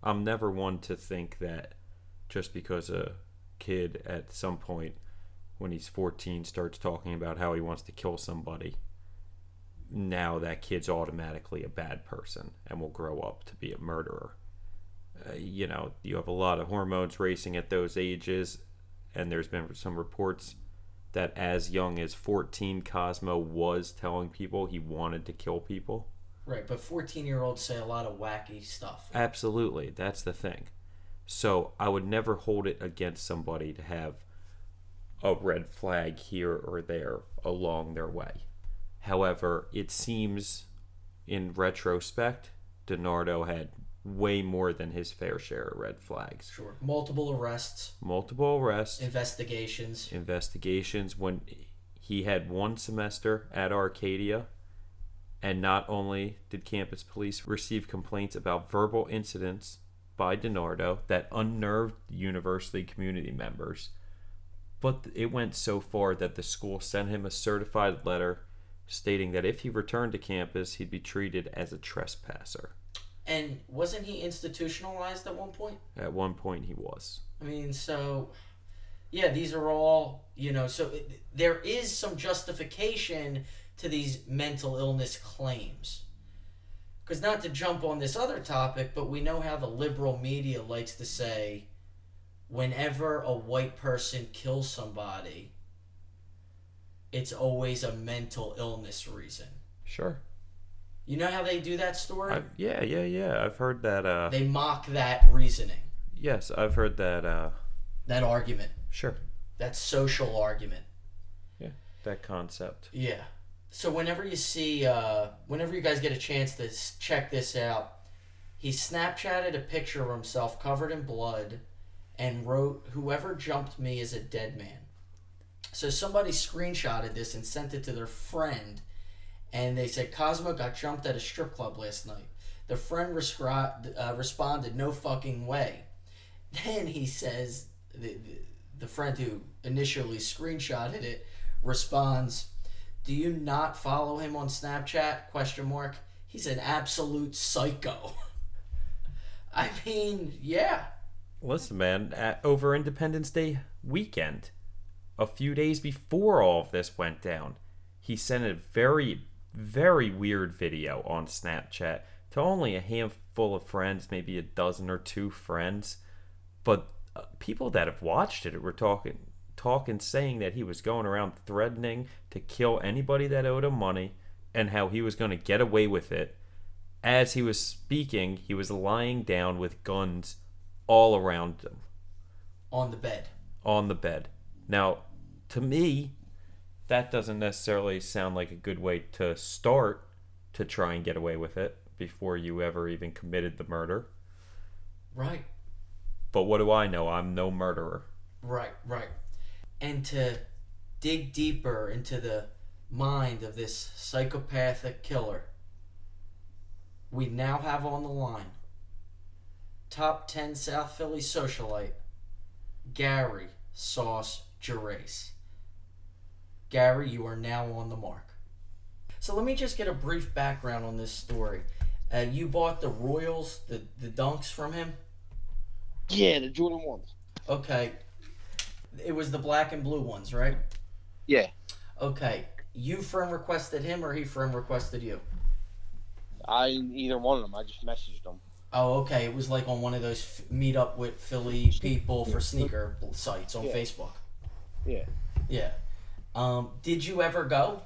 I'm never one to think that just because a kid at some point when he's 14 starts talking about how he wants to kill somebody now that kid's automatically a bad person and will grow up to be a murderer uh, you know, you have a lot of hormones racing at those ages, and there's been some reports that as young as 14, Cosmo was telling people he wanted to kill people. Right, but 14 year olds say a lot of wacky stuff. Absolutely, that's the thing. So I would never hold it against somebody to have a red flag here or there along their way. However, it seems in retrospect, DiNardo had way more than his fair share of red flags. Sure. Multiple arrests, Multiple arrests, investigations. investigations when he had one semester at Arcadia and not only did campus police receive complaints about verbal incidents by DiNardo that unnerved university community members, but it went so far that the school sent him a certified letter stating that if he returned to campus, he'd be treated as a trespasser. And wasn't he institutionalized at one point? At one point, he was. I mean, so yeah, these are all you know. So it, there is some justification to these mental illness claims. Because not to jump on this other topic, but we know how the liberal media likes to say, whenever a white person kills somebody, it's always a mental illness reason. Sure. You know how they do that story? I, yeah, yeah, yeah. I've heard that. Uh, they mock that reasoning, yes, I've heard that. Uh, that argument, sure. that social argument. Yeah, that concept. Yeah. So whenever you see, uh, whenever you guys get a chance to check this out, he Snapchatted a picture of himself covered in blood and wrote, Whoever jumped me is a dead man. So somebody screenshotted this and sent it to their friend, and they said, Cosmo got jumped at a strip club last night. The friend rescri- uh, responded, No fucking way. Then he says, the, the, the friend who initially screenshotted it responds, do you not follow him on Snapchat? Question mark. He's an absolute psycho. I mean, yeah. Listen, man, at, over Independence Day weekend, a few days before all of this went down, he sent a very, very weird video on Snapchat to only a handful of friends, maybe a dozen or two friends. But uh, people that have watched it were talking, talking, saying that he was going around threatening to kill anybody that owed him money and how he was going to get away with it. As he was speaking, he was lying down with guns all around him On the bed. on the bed. Now, to me, that doesn't necessarily sound like a good way to start to try and get away with it before you ever even committed the murder. Right. But what do I know? I'm no murderer. Right, right. And to dig deeper into the mind of this psychopathic killer, we now have on the line top 10 South Philly socialite, Gary Sauce Gerace. Gary, you are now on the mark. So let me just get a brief background on this story. Uh, you bought the Royals, the, the dunks from him? Yeah, the Jordan ones. Okay. It was the black and blue ones, right? Yeah. Okay. You friend requested him or he friend requested you? I either one of them. I just messaged them. Oh, okay. It was like on one of those f- meet up with Philly people for sneaker sites on Yeah. Facebook. Yeah. Yeah. Um, did you ever go?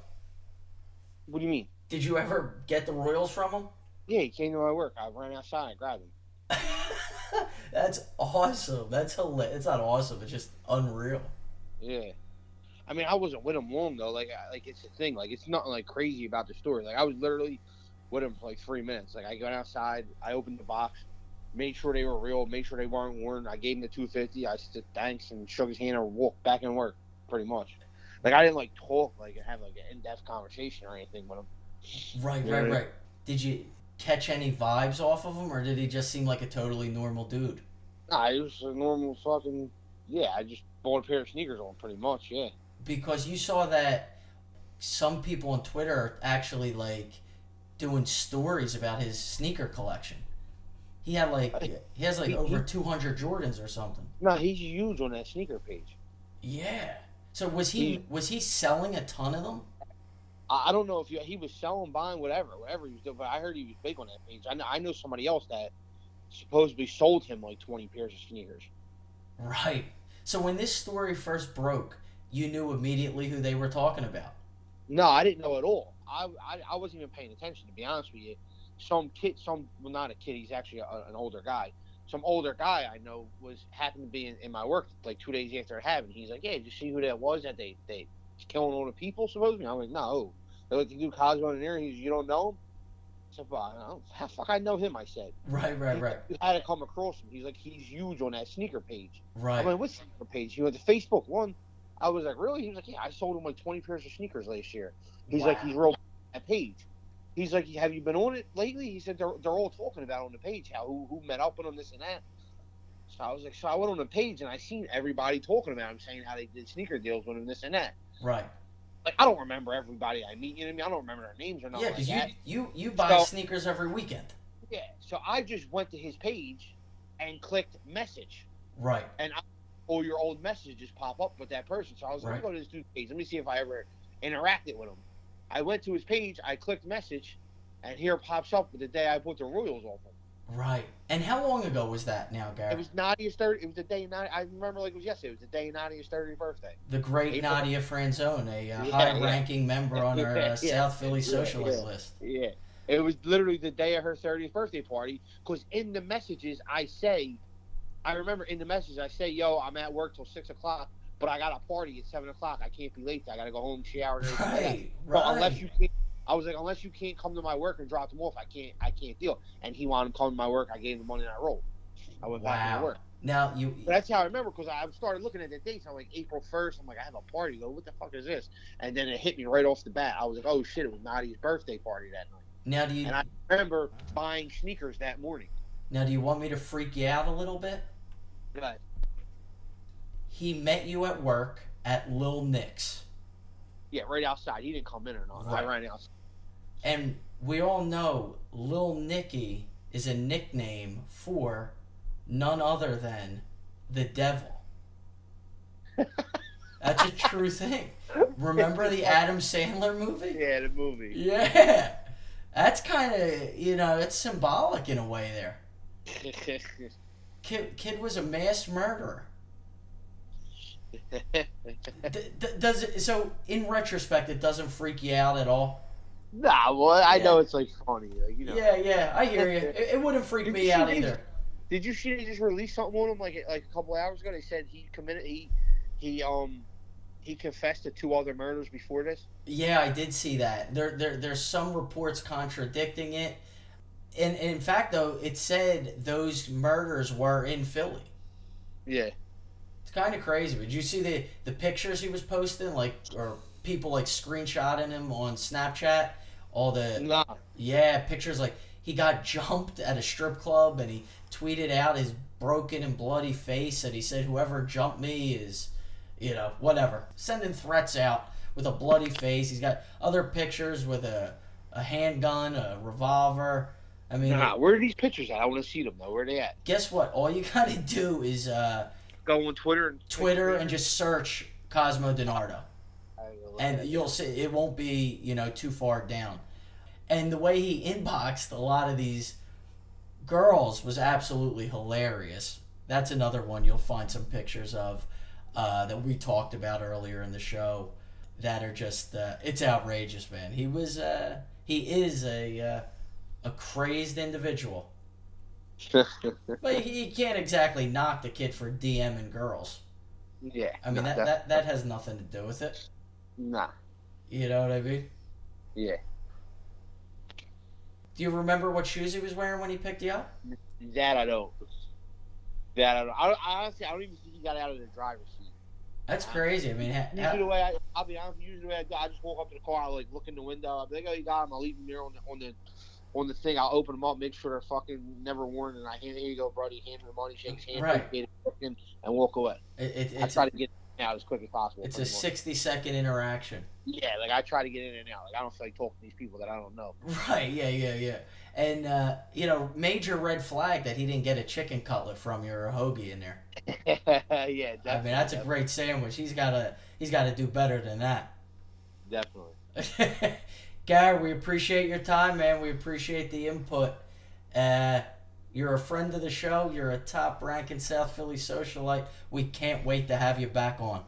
What do you mean? Did you ever get the Royals from him? Yeah, he came to my work. I ran outside. I grabbed him. That's awesome. That's hilarious. It's not awesome. It's just unreal. Yeah. I mean, I wasn't with him long though. Like, I, like it's a thing. Like, it's nothing like crazy about the story. Like, I was literally with him for like three minutes. Like, I went outside. I opened the box, made sure they were real, made sure they weren't worn. I gave him the two fifty. I said thanks and shook his hand and walked back in work. Pretty much. Like, I didn't like talk like and have like an in depth conversation or anything with him. Right, Yeah. right, right. Did you catch any vibes off of him, or did he just seem like a totally normal dude? Nah, it was a normal fucking. Yeah, I just bought a pair of sneakers on pretty much. Yeah. Because you saw that some people on Twitter are actually like doing stories about his sneaker collection. He had like he has like He- over two hundred Jordans or something. No, he's huge on that sneaker page. Yeah. So was he He- was he selling a ton of them? I, don't know if he, he was selling, buying, whatever, whatever he was doing. But I heard he was big on that page. I know, I know somebody else that supposedly sold him like twenty pairs of sneakers. Right. So when this story first broke, you knew immediately who they were talking about. No, I didn't know at all. I, I, I wasn't even paying attention to be honest with you. Some kid, some well, not a kid. He's actually a, an older guy. Some older guy I know was happened to be in, in my work like two days after it happened. He's like, "Yeah, did you see who that was that they they killing all the people supposedly?" I'm like, "No." They're like, "The dude Cosmo in there." He's, "You don't know him?" I said, well, I don't, how the fuck I know him? I said. Right, right, right, You had to come across him. He's like, he's huge on that sneaker page. right. I'm like, what sneaker page? He went to Facebook one. I was like, really? He was like, yeah, I sold him like 20 pairs of sneakers last year. He's like, he's real on that page. He's like, have you been on it lately? He said they're, they're all talking about on the page how who, who met up with him, this and that. So I was like, so I went on the page and I seen everybody talking about him, saying how they did sneaker deals with him, this and that. Right. Like I don't remember everybody I meet. You know what I mean? I don't remember their names or nothing Yeah, like because you you you buy So- sneakers every weekend. Yeah. So I just went to his page and clicked message. Right. and I, all your old messages pop up with that person. So I was like, Right. let me go to this dude's page. Let me see if I ever interacted with him. I went to his page, I clicked message, and here pops up the day I put the Royals on him. Right. And how long ago was that now, Gary? It was Nadia's thirty. It was the day Nadia. I remember like it was yesterday. It was the day Nadia's thirtieth birthday. the great April- Nadia Franzone, a uh, Yeah, high-ranking member on our uh, yeah, South Philly yeah, socialite yeah. list. Yeah, it was literally the day of her thirtieth birthday party. Because in the messages I say, I remember in the message I say, "Yo, I'm at work till six o'clock, but I got a party at seven o'clock. I can't be late. I got to go home, shower, and. Right. Right. unless you can't, I was like, unless you can't come to my work and drop them off, I can't. I can't deal. And he wanted to come to my work. I gave him the money and I rolled. I went back Wow. to work. now you. But that's how I remember because I started looking at the dates. I'm like April first. I'm like, I have a party. Go, what the fuck is this? And then it hit me right off the bat. I was like, oh shit, it was Nadia's birthday party that night. Now do you? And I remember buying sneakers that morning. Now do you want me to freak you out a little bit? But He met you at work at Lil Nick's, yeah, right outside. He didn't come in or not. Right. Ran outside. and we all know Lil Nicky is a nickname for none other than the devil. That's a true thing. Remember the Adam Sandler movie? Yeah, the movie. Yeah. That's kind of, you know, it's symbolic in a way there. Kid, kid was a mass murderer. D- d- does it, so in retrospect it doesn't freak you out at all? nah, well, I Yeah. know it's like funny, like you know. Yeah, yeah, I hear you. It, it wouldn't freak Did me out either. Did you see they just released something on him like like a couple hours ago? They said he committed he he um he confessed to two other murders before this. Yeah, I did see that. There, there, there's some reports contradicting it. And, and in fact, though, it said those murders were in Philly. Yeah. It's kind of crazy. Did you see the the pictures he was posting, like, or people like screenshotting him on Snapchat? All the Nah. yeah pictures, like he got jumped at a strip club and he tweeted out his broken and bloody face and he said whoever jumped me is you know whatever sending threats out with a bloody face he's got other pictures with a, a handgun a revolver i mean Nah, where are these pictures at? I want to see them though. Where are they at? guess what all you gotta do is uh, Go on Twitter and twitter and just search cosmo DiNardo I will look and you'll see it won't be you know too far down. And the way he inboxed a lot of these girls was absolutely hilarious. That's another one you'll find some pictures of uh, that we talked about earlier in the show that are just uh, it's outrageous man. He was uh, he is a uh, a crazed individual but you can't exactly knock the kid for dming girls yeah. i mean nah, that, that that has nothing to do with it Nah. you know what i mean Yeah. Do you remember what shoes he was wearing when he picked you up? That I don't. That I don't. I, I honestly, I don't even think he got out of the driver's seat. That's crazy. I mean, ha- Usually the way I, I'll be honest. Usually the way I, do, I just walk up to the car, I like look in the window. I'll be like, "Oh, you got him. I'll leave him there on the on the on the thing. I'll open them up, make sure they're fucking never worn, and I hand here you go, buddy. Hand him the money, shake his hand, Right. and walk away. it, it, I try to get in out as quick as possible. it's a 60 second interaction. Yeah, like I try to get in and out. Like I don't feel like talking to these people that I don't know. Right, yeah, yeah, yeah. And, uh, you know, major red flag that he didn't get a chicken cutlet from you or a hoagie in there. yeah, definitely. I mean, that's a great sandwich. He's got to he's got to do better than that. Definitely. Gary, we appreciate your time, man. We appreciate the input. Uh, you're a friend of the show. You're a top ranking South Philly socialite. We can't wait to have you back on.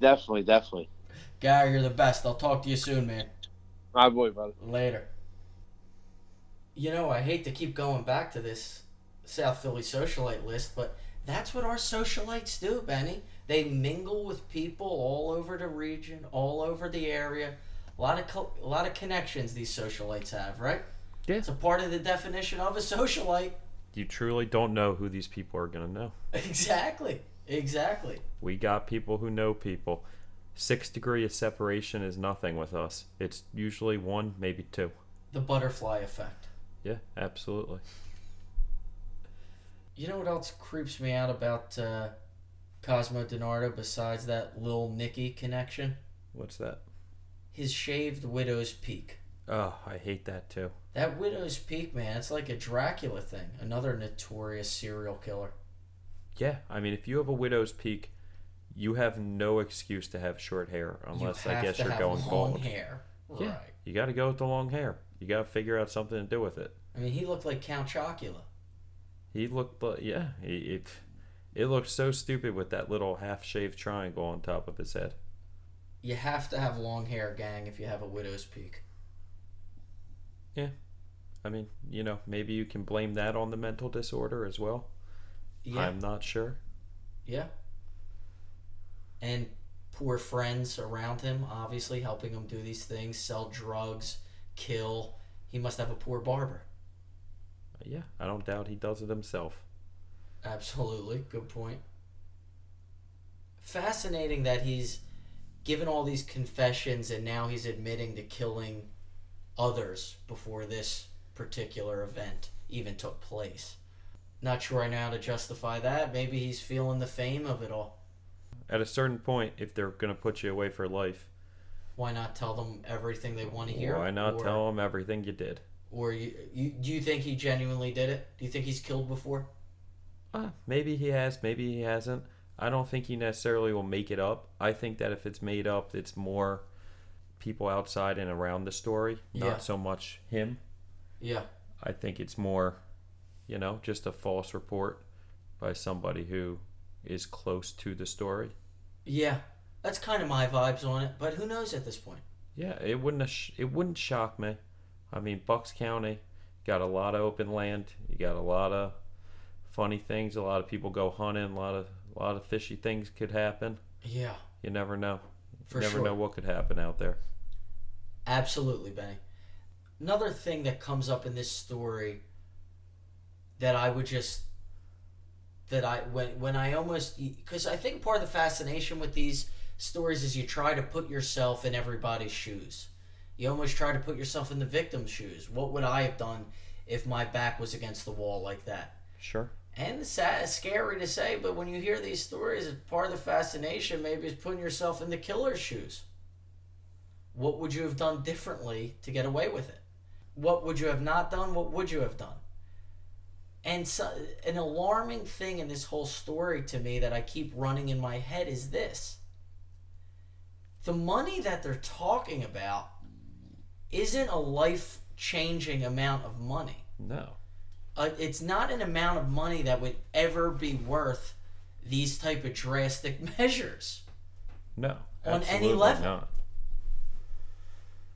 Definitely, definitely. Gary, you're the best. I'll talk to you soon, man. My boy, brother. Later. You know, I hate to keep going back to this South Philly socialite list, but that's what our socialites do, Benny. They mingle with people all over the region, all over the area. A lot of co- a lot of connections these socialites have, right? Yeah. It's a part of the definition of a socialite. You truly don't know who these people are going to know. Exactly. Exactly. We got people who know people. Six degree of separation is nothing with us. It's usually one, maybe two. The butterfly effect. Yeah, absolutely. You know what else creeps me out about uh, Cosmo DiNardo besides that Lil Nicky connection? What's that? His shaved widow's peak. Oh, I hate that too. That widow's peak, man, it's like a Dracula thing. Another notorious serial killer. Yeah, I mean, if you have a widow's peak, you have no excuse to have short hair unless I guess you're have going long bald. hair. Yeah, Right. you got to go with the long hair. You got to figure out something to do with it. I mean, he looked like Count Chocula. He looked, li- yeah, he, it, it looked so stupid with that little half-shaved triangle on top of his head. You have to have long hair, gang, if you have a widow's peak. Yeah. I mean, you know, maybe you can blame that on the mental disorder as well. Yeah. I'm not sure. Yeah. And poor friends around him, obviously helping him do these things, sell drugs, kill. He must have a poor barber. Yeah, I don't doubt he does it himself. Absolutely. Good point. Fascinating that he's given all these confessions and now he's admitting to killing others before this particular event even took place. Not sure I know how to justify that. Maybe he's feeling the fame of it all. At a certain point, if they're going to put you away for life, Why not tell them everything they want to hear? why not or, tell them everything you did? Or you, you, do you think he genuinely did it? Do you think he's killed before? Uh, maybe he has, maybe he hasn't. I don't think he necessarily will make it up. I think that if it's made up, it's more people outside and around the story, not so much him. Yeah. I think it's more, you know, just a false report by somebody who is close to the story. Yeah. That's kind of my vibes on it, but who knows at this point? Yeah, it wouldn't it wouldn't shock me. I mean, Bucks County got a lot of open land. You got a lot of funny things. A lot of people go hunting. A lot of a lot of fishy things could happen. Yeah. You never know. For you never sure. know what could happen out there. Absolutely, Benny. Another thing that comes up in this story that I would just that I when when I almost because I think part of the fascination with these stories is you try to put yourself in everybody's shoes. You almost try to put yourself in the victim's shoes. What would I have done if my back was against the wall like that. Sure. And sad, scary to say, but when you hear these stories, it's part of the fascination maybe is putting yourself in the killer's shoes. What would you have done differently to get away with it? What would you have not done? What would you have done? And so, an alarming thing in this whole story to me that I keep running in my head is this the money that they're talking about isn't a life changing amount of money. No. Uh, it's not an amount of money that would ever be worth these type of drastic measures. No. On any level. Not.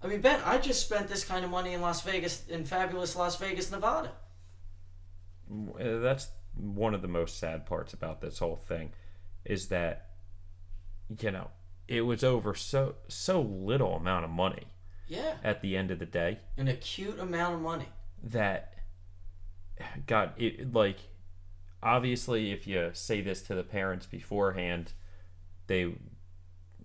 I mean, Ben, I just spent this kind of money in Las Vegas, in fabulous Las Vegas, Nevada. Uh, That's one of the most sad parts about this whole thing is that you know, it was over so so little amount of money Yeah, at the end of the day an acute amount of money. that God, it like obviously if you say this to the parents beforehand, they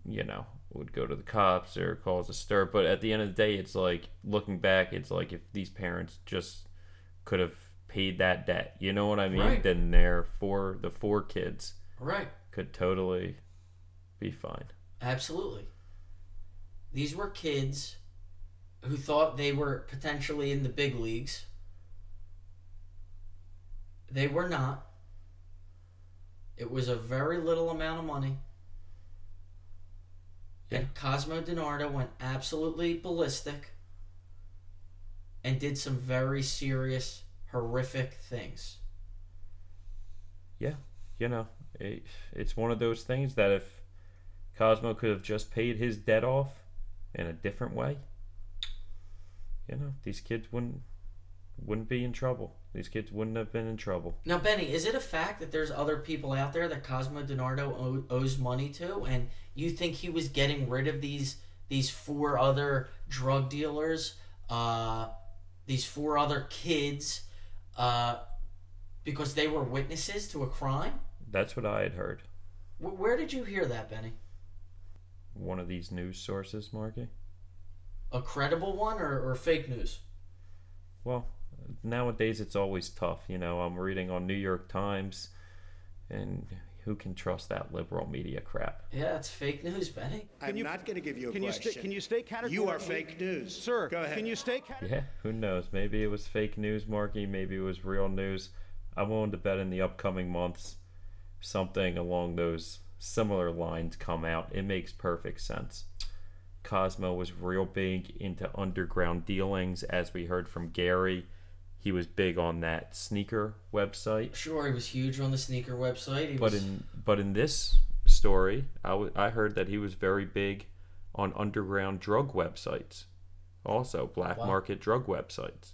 you know, would go to the cops or cause a stir. But at the end of the day, it's like looking back, it's like if these parents just could have paid that debt, you know what I mean? Right. Then their four the four kids Right. could totally be fine. Absolutely. These were kids who thought they were potentially in the big leagues. They were not. It was a very little amount of money. And Cosmo DiNardo went absolutely ballistic and did some very serious, horrific things. Yeah, you know, it, it's one of those things that if Cosmo could have just paid his debt off in a different way, you know, these kids wouldn't wouldn't be in trouble. These kids wouldn't have been in trouble. Now, Benny, is it a fact that there's other people out there that Cosmo DiNardo owes money to, and you think he was getting rid of these these four other drug dealers, uh, these four other kids, uh, because they were witnesses to a crime? That's what I had heard. Wh- where did you hear that, Benny? One of these news sources, Marky. A credible one or, or fake news? Well, nowadays it's always tough. You know, I'm reading on New York Times, and who can trust that liberal media crap? Yeah, it's fake news, Benny. I'm not going to give you a can you question. stay- can you stay categorical? You are fake news. Sir, Go ahead. can you stay cat- Yeah, who knows? Maybe it was fake news, Marky. Maybe it was real news. I'm willing to bet in the upcoming months something along those similar lines come out. It makes perfect sense. Cosmo was real big into underground dealings, as we heard from Gary. He was big on that sneaker website. Sure, he was huge on the sneaker website. He But was, in but in this story, I, w- I heard that he was very big on underground drug websites, also black Wow. market drug websites,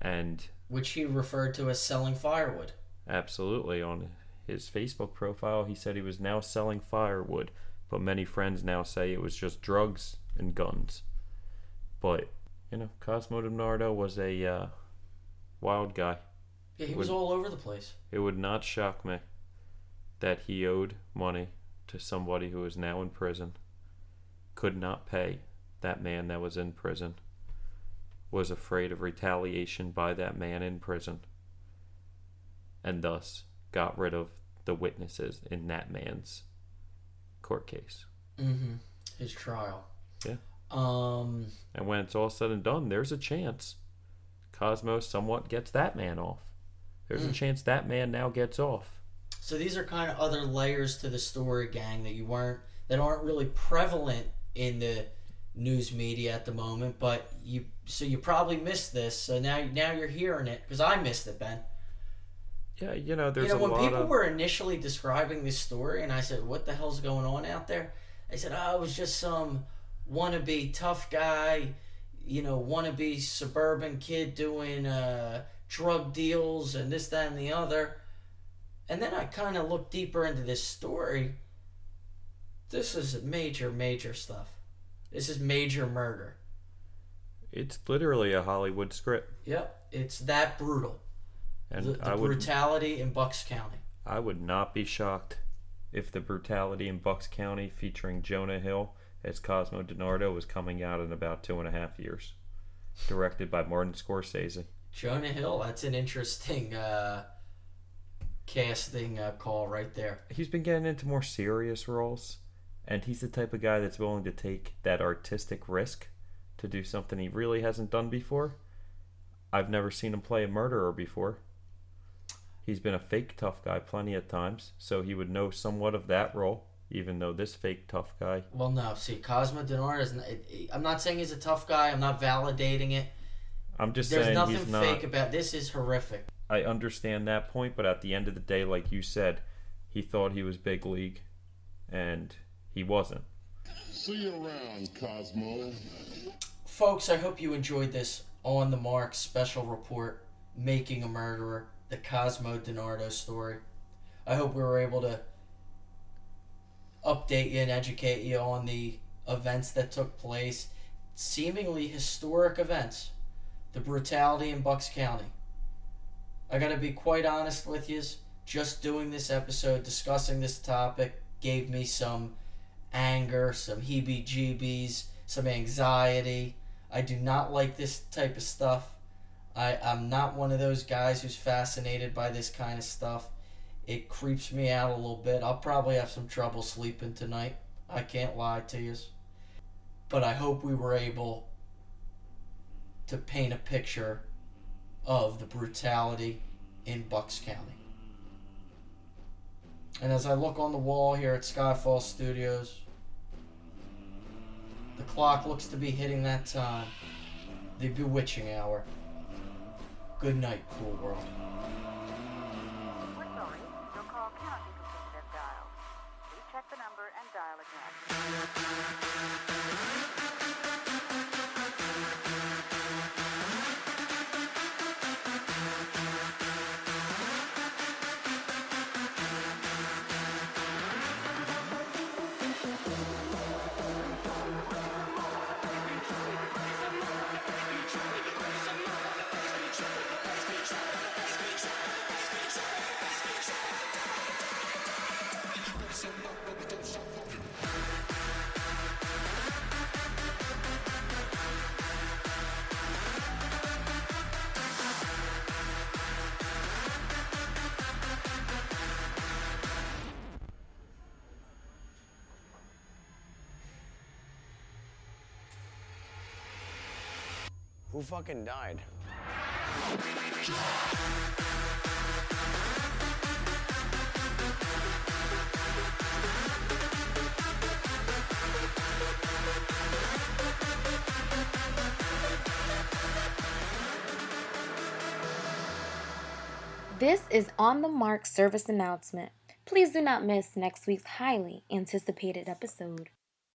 and which he referred to as selling firewood. absolutely on his Facebook profile, he said he was now selling firewood, but many friends now say it was just drugs and guns. But you know, Cosmo DiNardo was a uh, wild guy. Yeah, he was Would- all over the place. It would not shock me that he owed money to somebody who is now in prison, could not pay that man that was in prison, was afraid of retaliation by that man in prison, and thus got rid of the witnesses in that man's court case. Mm-hmm. His trial. Yeah. Um. And when it's all said and done, there's a chance Cosmo somewhat gets that man off. There's a Mm. chance that man now gets off. So these are kind of other layers to the story, gang, that you weren't that aren't really prevalent in the news media at the moment. But you, so you probably missed this. So now, now you're hearing it because I missed it, Ben. Yeah, you know, there's you know, a when lot people of were initially describing this story, and I said, "What the hell's going on out there?" They said, "Oh, it was just some wannabe tough guy, you know, wannabe suburban kid doing uh, drug deals and this, that, and the other." And then I kind of looked deeper into this story. This is major, major stuff. This is major murder. It's literally a Hollywood script, Yep, it's that brutal. and the the would brutality in Bucks County. I would not be shocked if the brutality in Bucks County featuring Jonah Hill as Cosmo DiNardo was coming out in about two and a half years, directed by Martin Scorsese. Jonah Hill. That's an interesting uh, casting uh, call right there. He's been getting into more serious roles, and he's the type of guy that's willing to take that artistic risk to do something he really hasn't done before. I've never seen him play a murderer before. He's been a fake tough guy plenty of times, so he would know somewhat of that role, even though this fake tough guy. Well, no. See, Cosmo DiNardo is. Not, it- it- I'm not saying he's a tough guy. I'm not validating it. I'm just There's saying nothing he's not. There's nothing fake about this. Is horrific. I understand that point, but at the end of the day, like you said, he thought he was big league, and he wasn't. See you around, Cosmo. Folks, I hope you enjoyed this on the mark special report, Making a Murderer, the Cosmo DiNardo story. I hope we were able to update you and educate you on the events that took place, seemingly historic events, the brutality in Bucks County. I gotta be quite honest with you, just doing this episode, discussing this topic, gave me some anger, some heebie jeebies, some anxiety. I do not like this type of stuff. I, I'm not one of those guys who's fascinated by this kind of stuff. It creeps me out a little bit. I'll probably have some trouble sleeping tonight. I can't lie to you. But I hope we were able to paint a picture of the brutality in Bucks County. And as I look on the wall here at Skyfall Studios, the clock looks to be hitting that time. The bewitching hour. Good night, cool world. Fucking died? This is On the Mark service announcement. Please do not miss next week's highly anticipated episode.